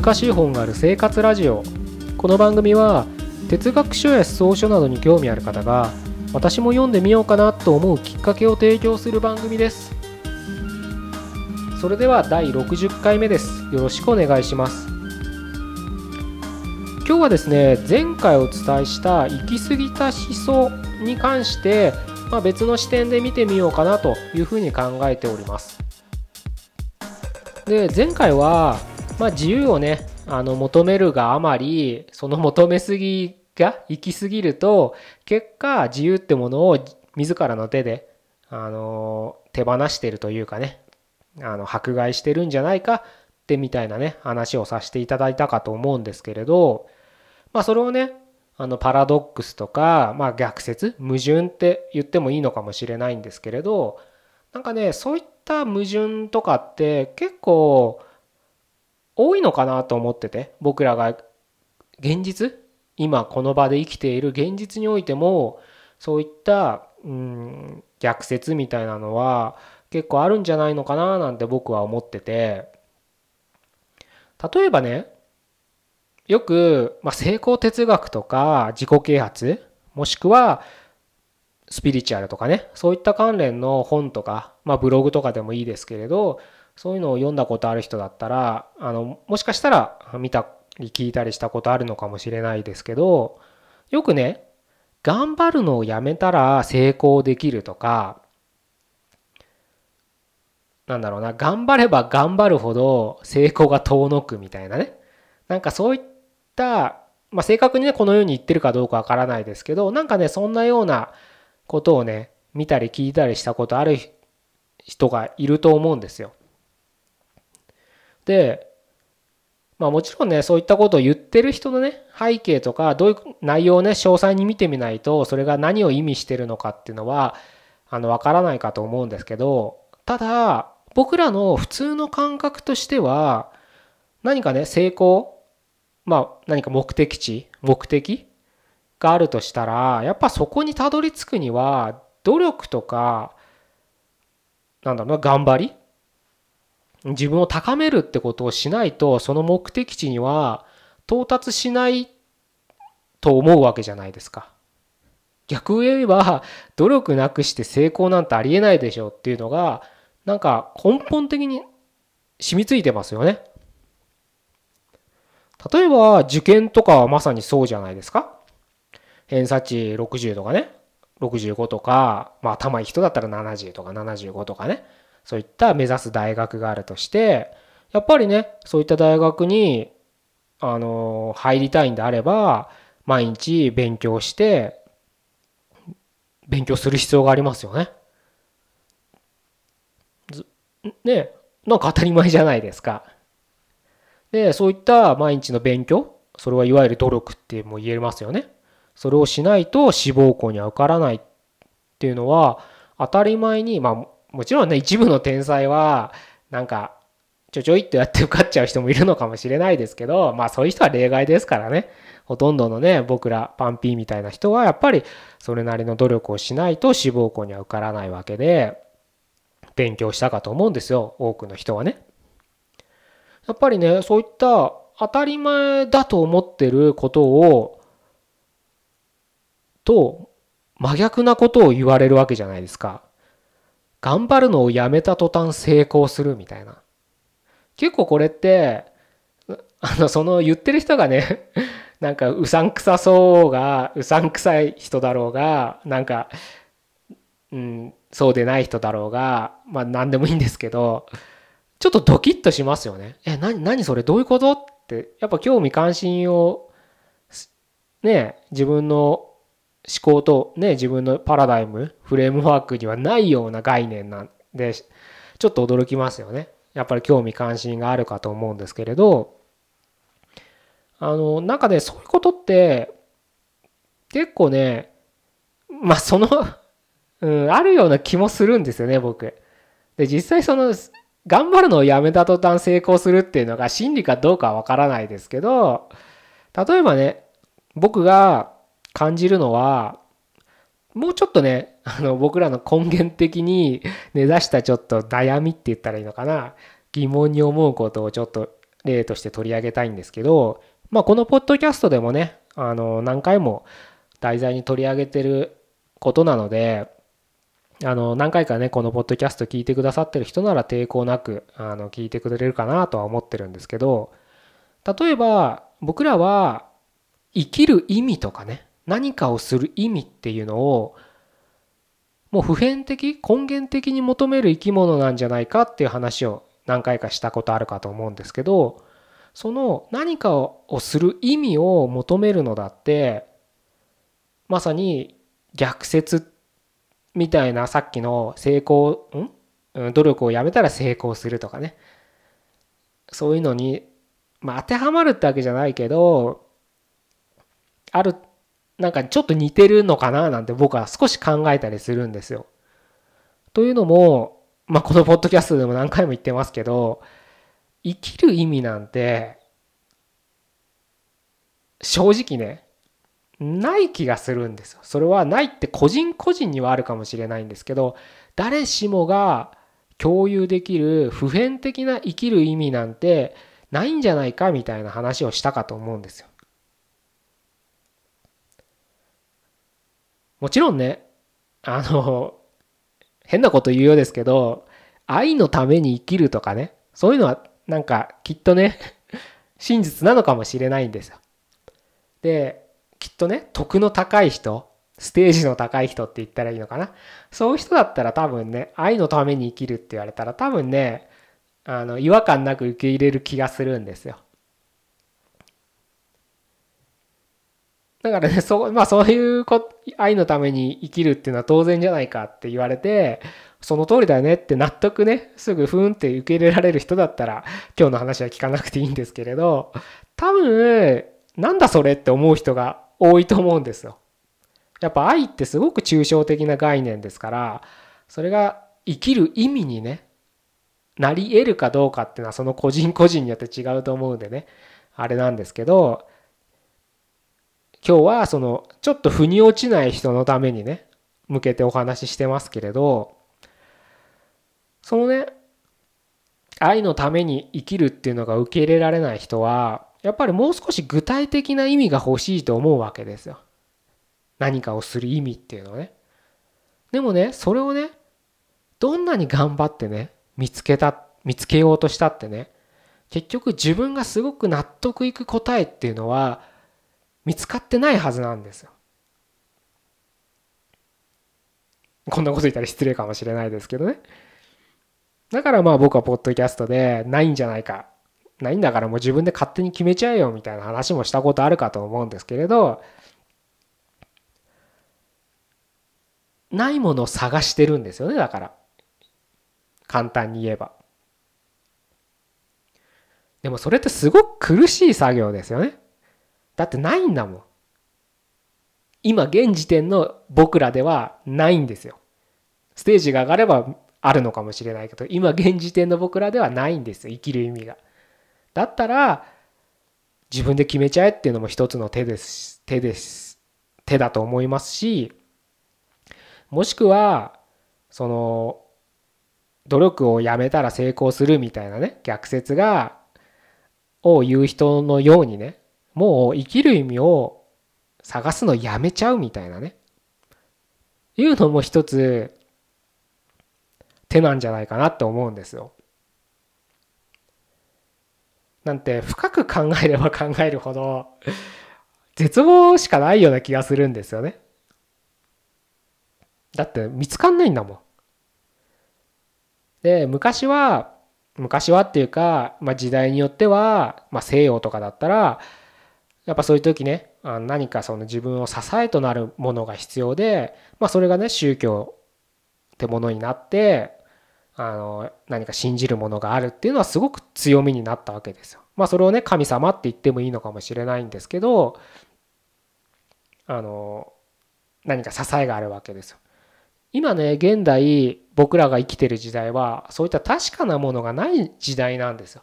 難しい本がある生活ラジオ。この番組は哲学書や思想書などに興味ある方が私も読んでみようかなと思うきっかけを提供する番組です。それでは第60回目です。よろしくお願いします。今日はですね前回お伝えした行き過ぎた思想に関してまあ、別の視点で見てみようかなというふうに考えております。で前回は、まあ、自由をねあの求めるがあまりその求めすぎが行き過ぎると結果自由ってものを自らの手であの手放してるというかねあの迫害してるんじゃないかってみたいなね話をさせていただいたかと思うんですけれどまあそれをねあのパラドックスとか、まあ、逆説矛盾って言ってもいいのかもしれないんですけれどなんかねそういった矛盾とかって結構多いのかなと思ってて僕らが現実？今この場で生きている現実においてもそういったうん逆説みたいなのは結構あるんじゃないのかななんて僕は思ってて。例えばねよく、まあ、成功哲学とか自己啓発もしくはスピリチュアルとかねそういった関連の本とか、まあ、ブログとかでもいいですけれどそういうのを読んだことある人だったらあのもしかしたら見たり聞いたりしたことあるのかもしれないですけどよくね頑張るのをやめたら成功できるとかなんだろうな頑張れば頑張るほど成功が遠のくみたいなねなんかそういった、まあ、正確にねこのように言ってるかどうかわからないですけどなんかねそんなようなことをね見たり聞いたりしたことある人がいると思うんですよ。でまあもちろんねそういったことを言ってる人のね背景とかどういう内容をね詳細に見てみないとそれが何を意味してるのかっていうのはあの分からないかと思うんですけどただ僕らの普通の感覚としては何かね成功まあ何か目的地目的があるとしたらやっぱそこにたどり着くには努力とかなんだろうな頑張り自分を高めるってことをしないとその目的地には到達しないと思うわけじゃないですか。逆を言えば努力なくして成功なんてありえないでしょっていうのがなんか根本的に染みついてますよね。例えば受験とかはまさにそうじゃないですか。偏差値60とかね、65とか、まあ頭いい人だったら70とか75とかね、そういった目指す大学があるとして、やっぱりね、そういった大学に、あの、入りたいんであれば、毎日勉強して、勉強する必要がありますよね。ね、なんか当たり前じゃないですか。で、そういった毎日の勉強、それはいわゆる努力っても言えますよね。それをしないと志望校には受からないっていうのは当たり前に、まあもちろんね、一部の天才はなんかちょちょいっとやって受かっちゃう人もいるのかもしれないですけど、まあそういう人は例外ですからね。ほとんどのね、僕らパンピーみたいな人はやっぱりそれなりの努力をしないと志望校には受からないわけで、勉強したかと思うんですよ、多くの人はね。やっぱりね、そういった当たり前だと思ってることを、と真逆なことを言われるわけじゃないですか。頑張るのをやめた途端成功するみたいな。結構これって、あの、その言ってる人がね、なんかうさんくさそうが、うさんくさい人だろうが、なんか、うん、そうでない人だろうが、まあ何でもいいんですけど、ちょっとドキッとしますよね。え、な、何それどういうこと？って、やっぱ興味関心を、ね、自分の思考とね、自分のパラダイム、フレームワークにはないような概念なんで、ちょっと驚きますよね。やっぱり興味関心があるかと思うんですけれど、あの、なんかね、そういうことって、結構ね、まあその うん、あるような気もするんですよね、僕。で、実際その頑張るのをやめた途端成功するっていうのが真理かどうかはわからないですけど、例えばね、僕が感じるのは、もうちょっとね、あの僕らの根源的に 根ざしたちょっと悩みって言ったらいいのかな。疑問に思うことをちょっと例として取り上げたいんですけど、まあ、このポッドキャストでもねあの何回も題材に取り上げてることなのであの何回かねこのポッドキャスト聞いてくださってる人なら抵抗なくあの聞いてくれるかなとは思ってるんですけど例えば僕らは生きる意味とかね何かをする意味っていうのをもう普遍的根源的に求める生き物なんじゃないかっていう話を何回かしたことあるかと思うんですけどその何かをする意味を求めるのだってまさに逆説みたいなさっきの成功ん？努力をやめたら成功するとかね。そういうのにまあ当てはまるってわけじゃないけどあるなんかちょっと似てるのかななんて僕は少し考えたりするんですよ。というのも、まあ、このポッドキャストでも何回も言ってますけど生きる意味なんて正直ねない気がするんですよ。それはないって個人個人にはあるかもしれないんですけど誰しもが共有できる普遍的な生きる意味なんてないんじゃないかみたいな話をしたかと思うんですよ。もちろんねあの変なこと言うようですけど愛のために生きるとかねそういうのはなんかきっとね真実なのかもしれないんですよ。できっとね徳の高い人ステージの高い人って言ったらいいのかなそういう人だったら多分ね愛のために生きるって言われたら多分ねあの違和感なく受け入れる気がするんですよ。だからね そうまあそういうこ愛のために生きるっていうのは当然じゃないかって言われてその通りだよねって納得ねすぐふんって受け入れられる人だったら今日の話は聞かなくていいんですけれど多分なんだそれって思う人が多いと思うんですよ。やっぱ愛ってすごく抽象的な概念ですからそれが生きる意味にねなり得るかどうかっていうのはその個人個人によって違うと思うんでねあれなんですけど今日はそのちょっと腑に落ちない人のためにね向けてお話ししてますけれどそのね愛のために生きるっていうのが受け入れられない人はやっぱりもう少し具体的な意味が欲しいと思うわけですよ。何かをする意味っていうのはね。でもねそれをねどんなに頑張ってね見つけた見つけようとしたってね結局自分がすごく納得いく答えっていうのは見つかってないはずなんですよ。こんなこと言ったら失礼かもしれないですけどね。だからまあ僕はポッドキャストでないんじゃないか。ないんだからもう自分で勝手に決めちゃえよみたいな話もしたことあるかと思うんですけれど、ないものを探してるんですよね、だから。簡単に言えば。でもそれってすごく苦しい作業ですよね。だってないんだもん。今現時点の僕らではないんですよ。ステージが上がればあるのかもしれないけど今現時点の僕らではないんですよ生きる意味が。だったら自分で決めちゃえっていうのも一つの手です手です手だと思いますしもしくはその努力をやめたら成功するみたいなね逆説がを言う人のようにねもう生きる意味を探すのやめちゃうみたいなねいうのも一つ手なんじゃないかなって思うんですよ。なんて深く考えれば考えるほど絶望しかないような気がするんですよね。だって見つかんないんだもん。で昔は昔はっていうか、まあ、時代によっては、まあ、西洋とかだったらやっぱそういう時ね何かその自分を支えとなるものが必要で、まあ、それがね宗教ってものになってあの何か信じるものがあるっていうのはすごく強みになったわけですよ。まあそれをね神様って言ってもいいのかもしれないんですけどあの何か支えがあるわけですよ。今ね現代僕らが生きてる時代はそういった確かなものがない時代なんですよ。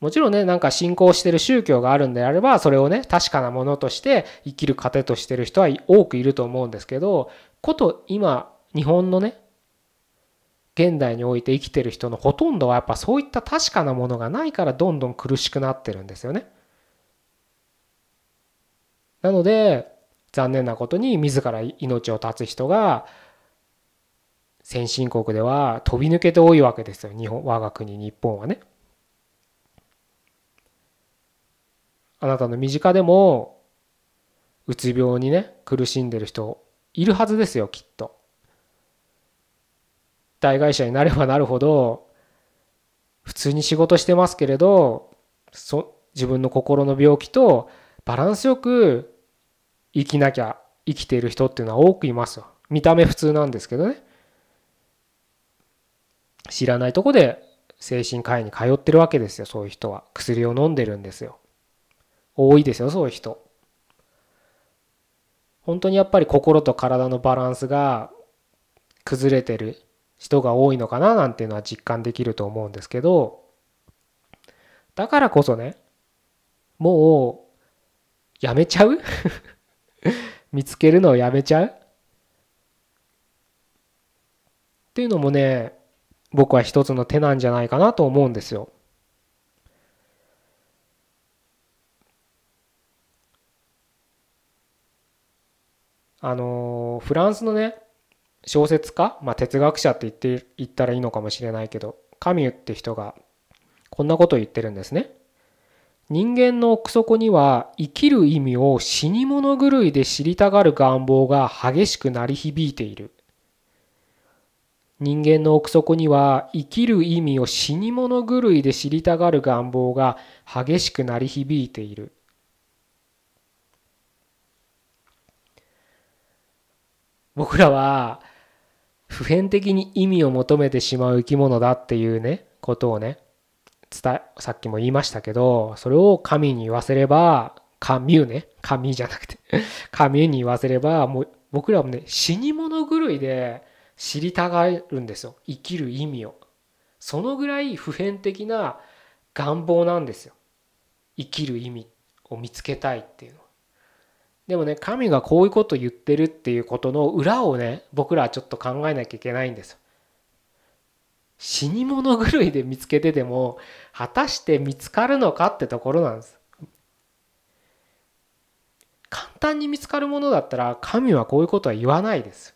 もちろんねなんか信仰してる宗教があるんであればそれをね確かなものとして生きる糧としてる人は多くいると思うんですけどこと今日本のね現代において生きてる人のほとんどはやっぱそういった確かなものがないからどんどん苦しくなってるんですよね。なので残念なことに自ら命を絶つ人が先進国では飛び抜けて多いわけですよ日本我が国日本はね。あなたの身近でもうつ病にね苦しんでる人いるはずですよきっと。大会社になればなるほど普通に仕事してますけれどそ自分の心の病気とバランスよく生きなきゃ生きている人っていうのは多くいますよ。見た目普通なんですけどね。知らないとこで精神科医に通ってるわけですよそういう人は薬を飲んでるんですよ多いですよそういう人。本当にやっぱり心と体のバランスが崩れてる人が多いのかななんていうのは実感できると思うんですけどだからこそねもうやめちゃう？見つけるのをやめちゃう？っていうのもね僕は一つの手なんじゃないかなと思うんですよ。あのフランスのね小説家、まあ、哲学者って言って言ったらいいのかもしれないけどカミュって人がこんなことを言ってるんですね。人間の奥底には生きる意味を死に物狂いで知りたがる願望が激しく鳴り響いている。人間の奥底には生きる意味を死に物狂いで知りたがる願望が激しく鳴り響いている。僕らは普遍的に意味を求めてしまう生き物だっていうねことをね伝さっきも言いましたけどそれを神に言わせれば神ね神じゃなくて 神に言わせればもう僕らもね死に物狂いで知りたがるんですよ。生きる意味を。そのぐらい普遍的な願望なんですよ。生きる意味を見つけたいっていうのは。でもね神がこういうこと言ってるっていうことの裏をね僕らはちょっと考えなきゃいけないんです死に物狂いで見つけてても果たして見つかるのかってところなんです。簡単に見つかるものだったら神はこういうことは言わないです。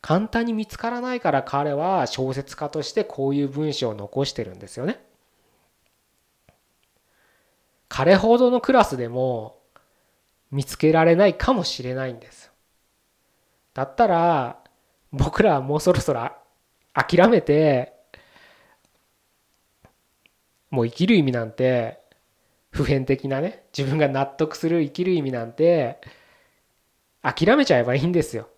簡単に見つからないから彼は小説家としてこういう文章を残してるんですよね。彼ほどのクラスでも見つけられないかもしれないんです。だったら僕らはもうそろそろ諦めてもう生きる意味なんて普遍的なね自分が納得する生きる意味なんて諦めちゃえばいいんですよ。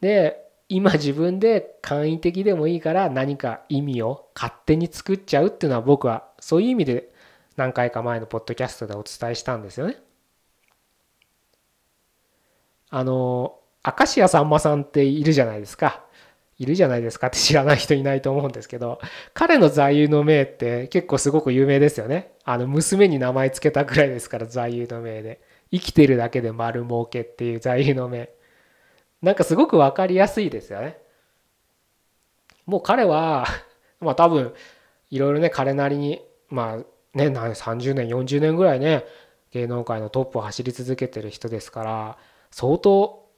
で今自分で簡易的でもいいから何か意味を勝手に作っちゃうっていうのは僕はそういう意味で何回か前のポッドキャストでお伝えしたんですよね。あの明石家さんまさんっているじゃないですか。いるじゃないですかって知らない人いないと思うんですけど彼の座右の銘って結構すごく有名ですよね。あの娘に名前つけたぐらいですから座右の銘で生きてるだけで丸儲けっていう座右の銘なんかすごく分かりやすいですよね。もう彼は まあ多分いろいろね彼なりにまあね30年40年ぐらいね芸能界のトップを走り続けてる人ですから相当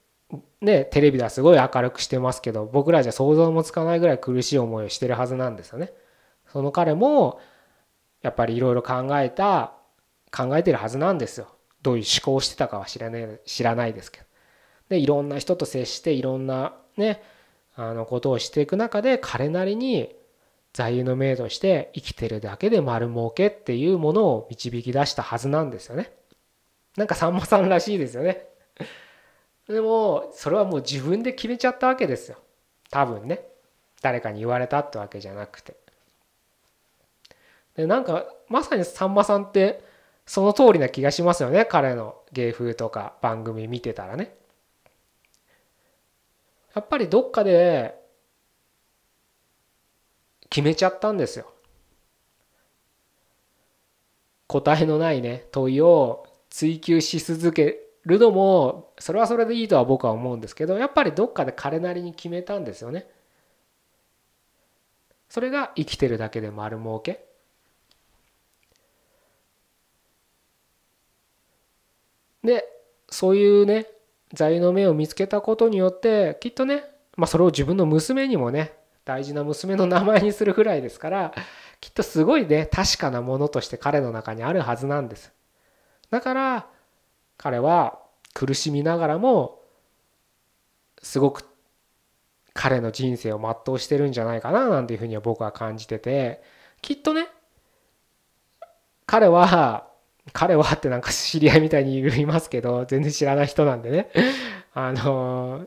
ねテレビではすごい明るくしてますけど僕らじゃ想像もつかないぐらい苦しい思いをしてるはずなんですよね。その彼もやっぱりいろいろ考えた考えてるはずなんですよ。どういう思考をしてたかは知らない知らないですけど。でいろんな人と接していろんなねあのことをしていく中で彼なりに座右の銘として生きてるだけで丸儲けっていうものを導き出したはずなんですよね。なんかさんまさんらしいですよね。でもそれはもう自分で決めちゃったわけですよ。多分ね。誰かに言われたってわけじゃなくて。でなんかまさにさんまさんってその通りな気がしますよね彼の芸風とか番組見てたらね。やっぱりどっかで決めちゃったんですよ。答えのないね問いを追求し続けるのもそれはそれでいいとは僕は思うんですけどやっぱりどっかで彼なりに決めたんですよね。それが生きてるだけで丸儲け。でそういうね座右の銘を見つけたことによってきっとね、まあ、それを自分の娘にもね大事な娘の名前にするぐらいですからきっとすごいね確かなものとして彼の中にあるはずなんです。だから彼は苦しみながらもすごく彼の人生を全うしてるんじゃないかななんていうふうには僕は感じててきっとね彼は 彼はってなんか知り合いみたいに言いますけど全然知らない人なんでね。あの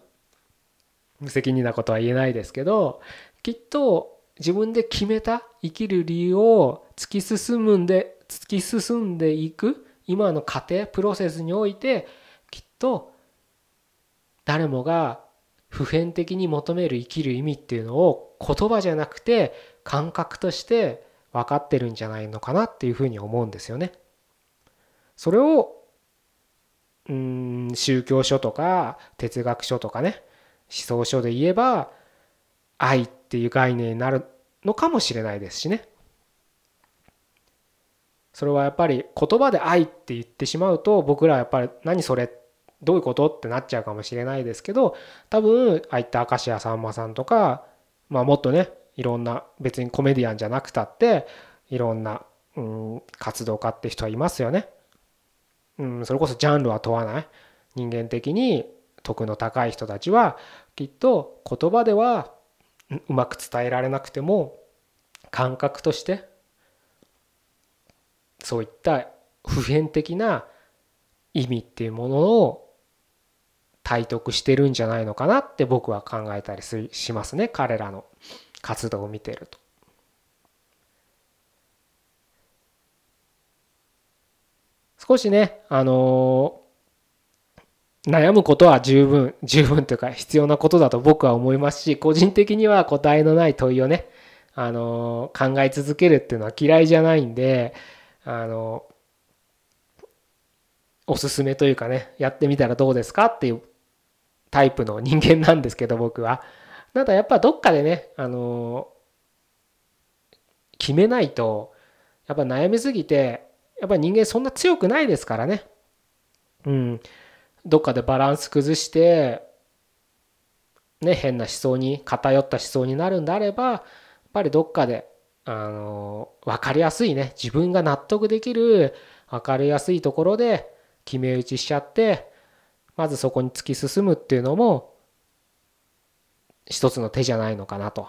無責任なことは言えないですけどきっと自分で決めた生きる理由を突き進むんで突き進んでいく今の過程プロセスにおいてきっと誰もが普遍的に求める生きる意味っていうのを言葉じゃなくて感覚として分かってるんじゃないのかなっていうふうに思うんですよね。それをうん宗教書とか哲学書とかね思想書で言えば愛っていう概念になるのかもしれないですしね。それはやっぱり言葉で愛って言ってしまうと僕らはやっぱり何それどういうことってなっちゃうかもしれないですけど多分ああいった明石家さんまさんとかまあもっとねいろんな別にコメディアンじゃなくたっていろんな、うん、活動家って人はいますよね。うん、それこそジャンルは問わない人間的に徳の高い人たちはきっと言葉ではうまく伝えられなくても感覚としてそういった普遍的な意味っていうものを体得してるんじゃないのかなって僕は考えたりしますね彼らの活動を見てると。少しね、あのー、悩むことは十分、十分というか必要なことだと僕は思いますし、個人的には答えのない問いをね、あのー、考え続けるっていうのは嫌いじゃないんで、あの、おすすめというかね、やってみたらどうですか？っていうタイプの人間なんですけど、僕は。ただやっぱどっかでね、あの決めないと、やっぱ悩みすぎて、やっぱり人間そんな強くないですからね。うん。どっかでバランス崩して、ね、変な思想に、偏った思想になるんであれば、やっぱりどっかで、あの、分かりやすいね、自分が納得できる、分かりやすいところで決め打ちしちゃって、まずそこに突き進むっていうのも、一つの手じゃないのかなと。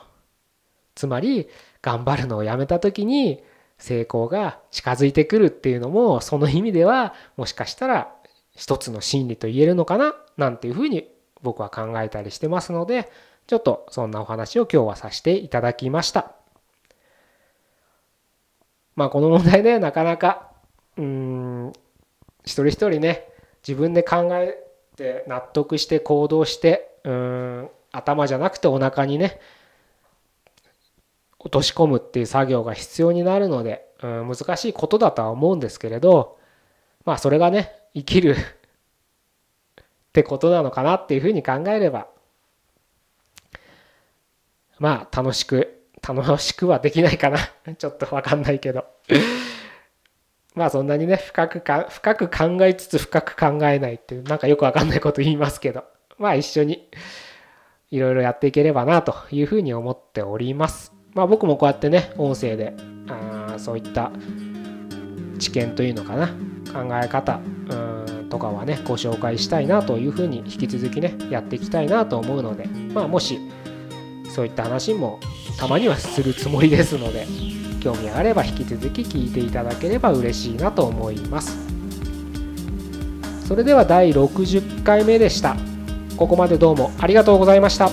つまり、頑張るのをやめた時に、成功が近づいてくるっていうのもその意味ではもしかしたら一つの真理と言えるのかななんていうふうに僕は考えたりしてますのでちょっとそんなお話を今日はさせていただきました。まあこの問題ね なかなかうん一人一人ね自分で考えて納得して行動してうん頭じゃなくてお腹にね落とし込むっていう作業が必要になるので、うん、難しいことだとは思うんですけれどまあそれがね生きる ってことなのかなっていうふうに考えればまあ楽しく楽しくはできないかな。ちょっと分かんないけど。まあそんなにね深くか深く考えつつ深く考えないっていうなんかよく分かんないこと言いますけど。まあ一緒にいろいろやっていければなというふうに思っております。まあ、僕もこうやってね音声であそういった知見というのかな。考え方うんとかはねご紹介したいなというふうに引き続きねやっていきたいなと思うので。まあもしそういった話もたまにはするつもりですので興味あれば引き続き聞いていただければ嬉しいなと思います。それでは第60回目でした。ここまでどうもありがとうございました。